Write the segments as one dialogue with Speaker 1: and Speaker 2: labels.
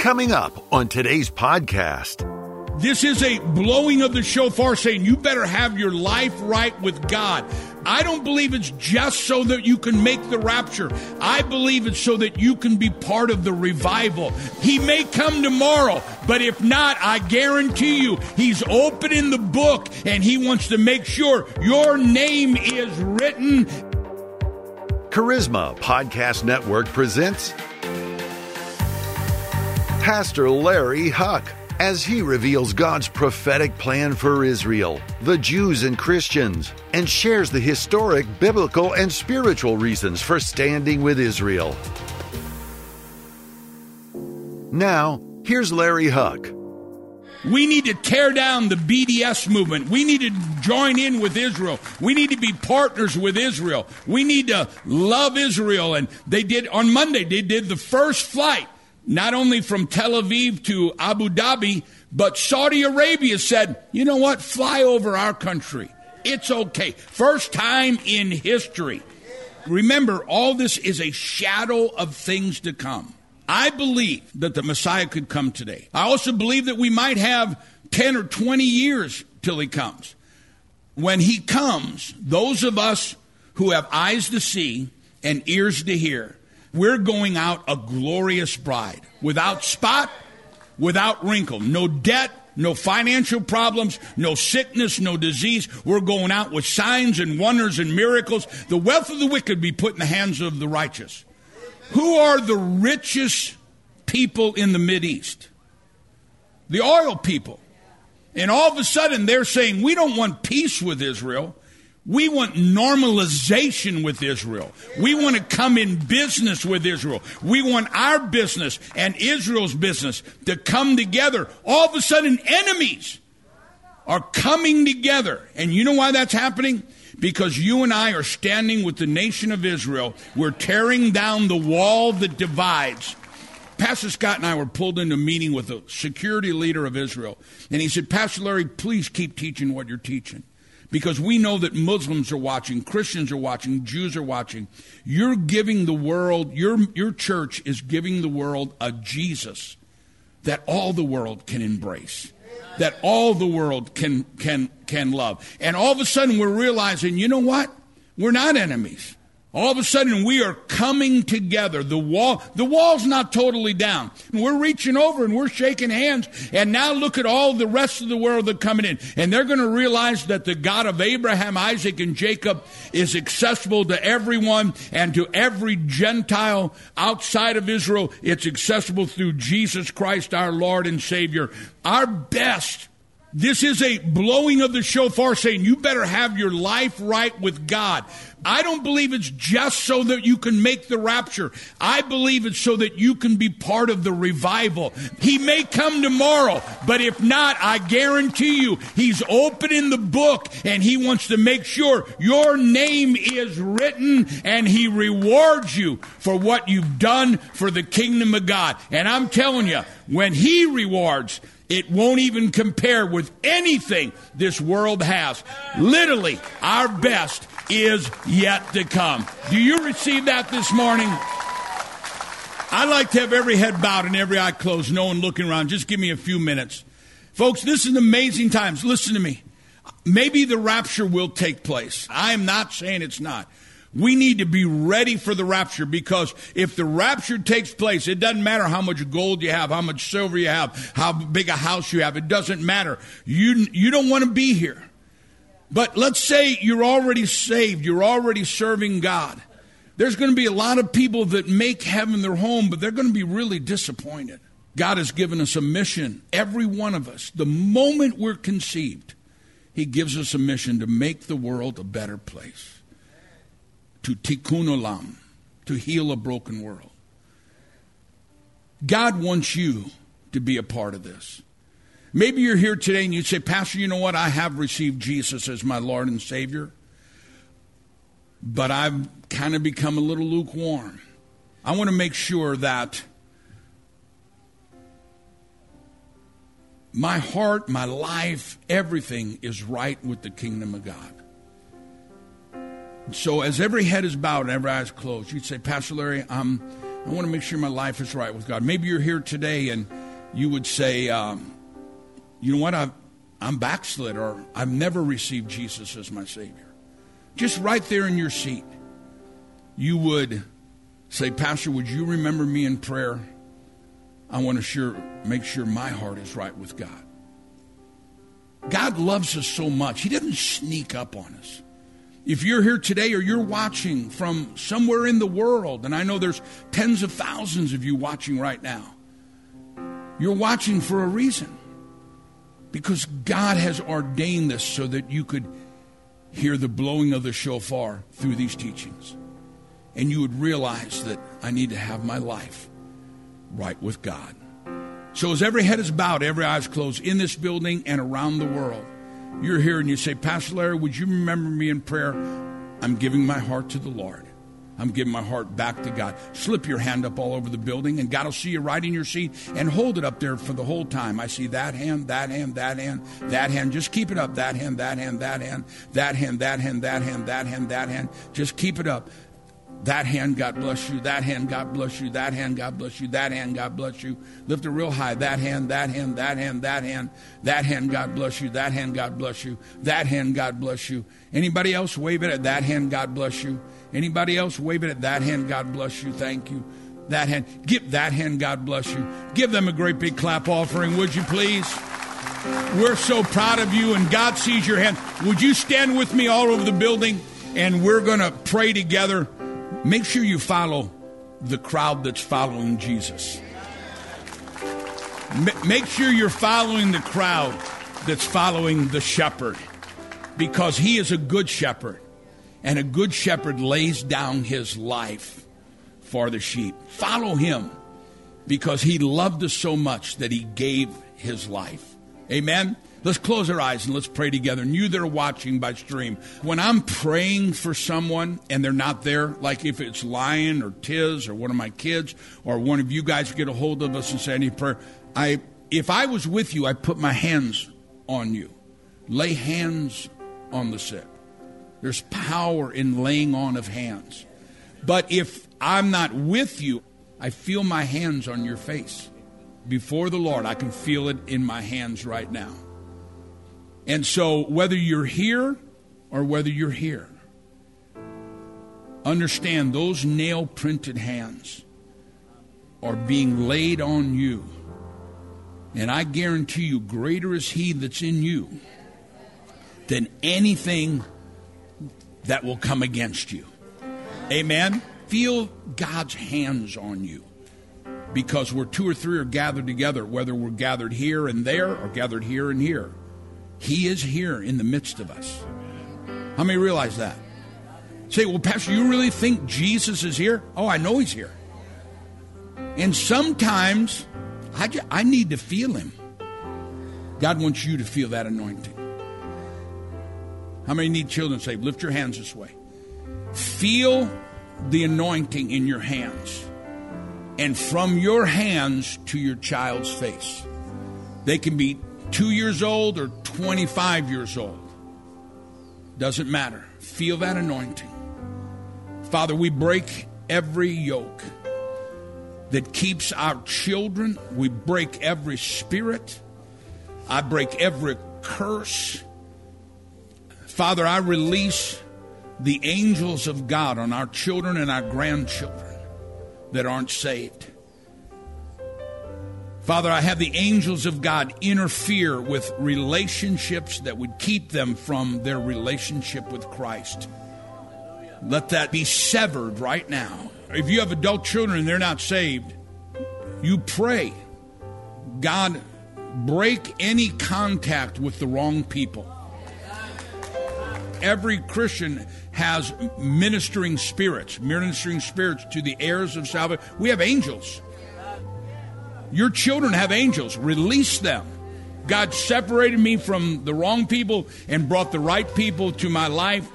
Speaker 1: Coming up on today's podcast.
Speaker 2: This is a blowing of the shofar saying you better have your life right with God. I don't believe it's just so that you can make the rapture. I believe it's so that you can be part of the revival. He may come tomorrow, but if not, I guarantee you, he's opening the book and he wants to make sure your name is written.
Speaker 1: Charisma Podcast Network presents Pastor Larry Huch as he reveals God's prophetic plan for Israel, the Jews and Christians, and shares the historic, biblical, and spiritual reasons for standing with Israel. Now, here's Larry Huch.
Speaker 2: We need to tear down the BDS movement. We need to join in with Israel. We need to be partners with Israel. We need to love Israel. And they did, on Monday, they did the first flight not only from Tel Aviv to Abu Dhabi, but Saudi Arabia said, you know what, fly over our country. It's okay. First time in history. Remember, all this is a shadow of things to come. I believe that the Messiah could come today. I also believe that we might have 10 or 20 years till he comes. When he comes, those of us who have eyes to see and ears to hear we're going out a glorious bride without spot, without wrinkle, no debt, no financial problems, no sickness, no disease. We're going out with signs and wonders and miracles. The wealth of the wicked be put in the hands of the righteous. Who are the richest people in the Mid East? The oil people. And all of a sudden they're saying, we don't want peace with Israel. We want normalization with Israel. We want to come in business with Israel. We want our business and Israel's business to come together. All of a sudden, enemies are coming together. And you know why that's happening? Because you and I are standing with the nation of Israel. We're tearing down the wall that divides. Pastor Scott and I were pulled into a meeting with a security leader of Israel. And he said, Pastor Larry, please keep teaching what you're teaching because we know that Muslims are watching, Christians are watching, Jews are watching. You're giving the world, your, your church is giving the world a Jesus that all the world can embrace, that all the world can, can, can love. And all of a sudden we're realizing, you know what? We're not enemies. All of a sudden, we are coming together. The wall, the wall's not totally down. we're reaching over and we're shaking hands. And now look at all the rest of the world that coming in. And they're going to realize that the God of Abraham, Isaac, and Jacob is accessible to everyone and to every Gentile outside of Israel. It's accessible through Jesus Christ, our Lord and Savior. Our best this is a blowing of the shofar saying you better have your life right with God. I don't believe it's just so that you can make the rapture. I believe it's so that you can be part of the revival. He may come tomorrow, but if not, I guarantee you, he's opening the book and he wants to make sure your name is written and he rewards you for what you've done for the kingdom of God. And I'm telling you, when he rewards, it won't even compare with anything this world has. Literally, our best is yet to come. Do you receive that this morning? I like to have every head bowed and every eye closed, no one looking around. Just give me a few minutes. Folks, this is amazing times. Listen to me. Maybe the rapture will take place. I am not saying it's not. We need to be ready for the rapture because if the rapture takes place, it doesn't matter how much gold you have, how much silver you have, how big a house you have. It doesn't matter. You, you don't want to be here. But let's say you're already saved, you're already serving God. There's going to be a lot of people that make heaven their home, but they're going to be really disappointed. God has given us a mission, every one of us. The moment we're conceived, He gives us a mission to make the world a better place to tikkun olam, to heal a broken world. God wants you to be a part of this. Maybe you're here today and you say, Pastor, you know what? I have received Jesus as my Lord and Savior, but I've kind of become a little lukewarm. I want to make sure that my heart, my life, everything is right with the kingdom of God. So as every head is bowed and every eye is closed, you'd say, Pastor Larry, I'm I want to make sure my life is right with God. Maybe you're here today and you would say, um, you know what, i I'm backslid or I've never received Jesus as my Savior. Just right there in your seat, you would say, Pastor, would you remember me in prayer? I want to sure make sure my heart is right with God. God loves us so much. He doesn't sneak up on us. If you're here today or you're watching from somewhere in the world, and I know there's tens of thousands of you watching right now, you're watching for a reason. Because God has ordained this so that you could hear the blowing of the shofar through these teachings. And you would realize that I need to have my life right with God. So, as every head is bowed, every eye is closed in this building and around the world, you're here and you say, Pastor Larry, would you remember me in prayer? I'm giving my heart to the Lord. I'm giving my heart back to God. Slip your hand up all over the building, and God will see you right in your seat and hold it up there for the whole time. I see that hand, that hand, that hand, that hand. Just keep it up. That hand, that hand, that hand, that hand, that hand, that hand, that hand, that hand. Just keep it up. That hand, God bless you. That hand, God bless you. That hand, God bless you. That hand, God bless you. Lift it real high. That hand, that hand, that hand, that hand. That hand, God bless you. That hand, God bless you. That hand, God bless you. Anybody else wave it at that hand, God bless you. Anybody else wave it at that hand, God bless you. Thank you. That hand. Give that hand, God bless you. Give them a great big clap offering, would you please? We're so proud of you, and God sees your hand. Would you stand with me all over the building? And we're going to pray together. Make sure you follow the crowd that's following Jesus. Make sure you're following the crowd that's following the shepherd because he is a good shepherd. And a good shepherd lays down his life for the sheep. Follow him because he loved us so much that he gave his life. Amen. Let's close our eyes and let's pray together. And you that are watching by stream, when I'm praying for someone and they're not there, like if it's Lion or Tiz or one of my kids or one of you guys get a hold of us and say any prayer, I if I was with you, I put my hands on you. Lay hands on the sick. There's power in laying on of hands. But if I'm not with you, I feel my hands on your face. Before the Lord, I can feel it in my hands right now. And so, whether you're here or whether you're here, understand those nail printed hands are being laid on you. And I guarantee you, greater is He that's in you than anything that will come against you. Amen. Feel God's hands on you. Because where two or three are gathered together, whether we're gathered here and there or gathered here and here, he is here in the midst of us. How many realize that? Say, well, Pastor, you really think Jesus is here? Oh, I know he's here. And sometimes I, just, I need to feel him. God wants you to feel that anointing. How many need children saved? Lift your hands this way. Feel the anointing in your hands and from your hands to your child's face. They can be two years old or 25 years old. Doesn't matter. Feel that anointing. Father, we break every yoke that keeps our children. We break every spirit. I break every curse. Father, I release the angels of God on our children and our grandchildren that aren't saved. Father, I have the angels of God interfere with relationships that would keep them from their relationship with Christ. Let that be severed right now. If you have adult children and they're not saved, you pray. God, break any contact with the wrong people. Every Christian has ministering spirits, ministering spirits to the heirs of salvation. We have angels. Your children have angels. Release them. God separated me from the wrong people and brought the right people to my life.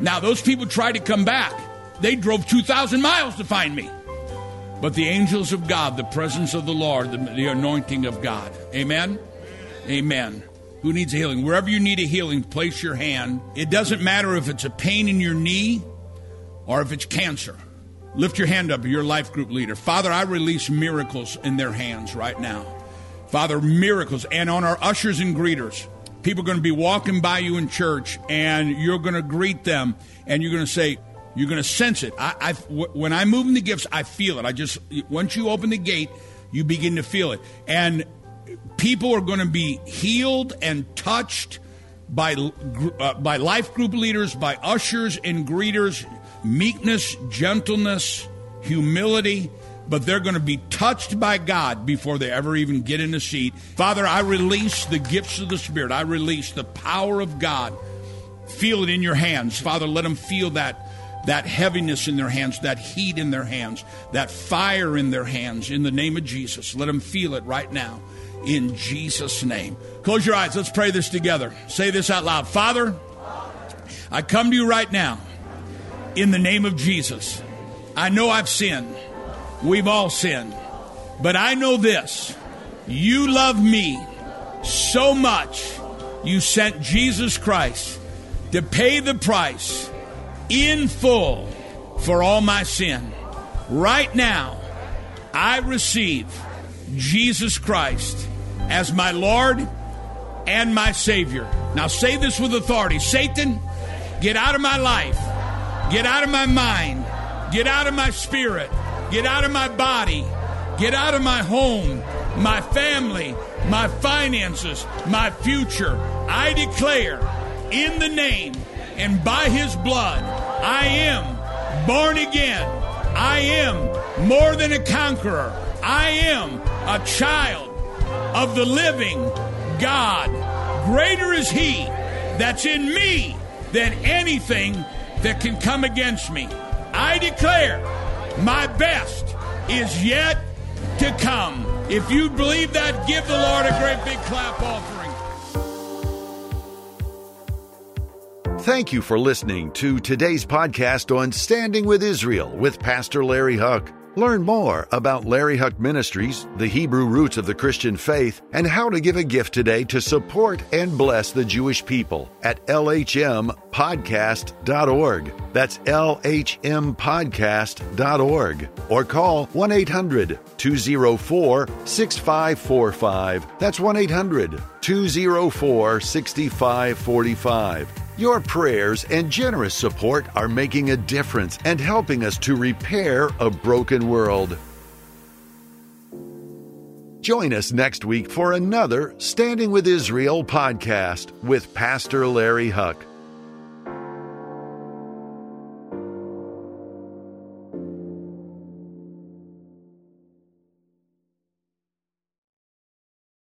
Speaker 2: Now, those people tried to come back. They drove 2,000 miles to find me. But the angels of God, the presence of the Lord, the, the anointing of God. Amen? Amen. Who needs a healing? Wherever you need a healing, place your hand. It doesn't matter if it's a pain in your knee or if it's cancer. Lift your hand up, your life group leader. Father, I release miracles in their hands right now. Father, miracles. And on our ushers and greeters, people are going to be walking by you in church and you're going to greet them and you're going to say, you're going to sense it. I, I, when I move in the gifts, I feel it. I just, once you open the gate, you begin to feel it. And people are going to be healed and touched by, uh, by life group leaders, by ushers and greeters meekness, gentleness, humility, but they're going to be touched by God before they ever even get in a seat. Father, I release the gifts of the Spirit. I release the power of God. Feel it in your hands. Father, let them feel that that heaviness in their hands, that heat in their hands, that fire in their hands in the name of Jesus. Let them feel it right now in Jesus' name. Close your eyes. Let's pray this together. Say this out loud. Father, I come to you right now in the name of Jesus. I know I've sinned. We've all sinned. But I know this you love me so much, you sent Jesus Christ to pay the price in full for all my sin. Right now, I receive Jesus Christ as my Lord and my Savior. Now say this with authority Satan, get out of my life Get out of my mind. Get out of my spirit. Get out of my body. Get out of my home, my family, my finances, my future. I declare in the name and by his blood, I am born again. I am more than a conqueror. I am a child of the living God. Greater is he that's in me than anything that can come against me. I declare my best is yet to come. If you believe that, give the Lord a great big clap offering.
Speaker 1: Thank you for listening to today's podcast on Standing with Israel with Pastor Larry Huch. Learn more about Larry Huch Ministries, the Hebrew roots of the Christian faith, and how to give a gift today to support and bless the Jewish people at lhmpodcast.org. That's lhmpodcast.org. Or call 1 800 204 6545. That's 1 800 204 6545. Your prayers and generous support are making a difference and helping us to repair a broken world. Join us next week for another Standing with Israel podcast with Pastor Larry Huch.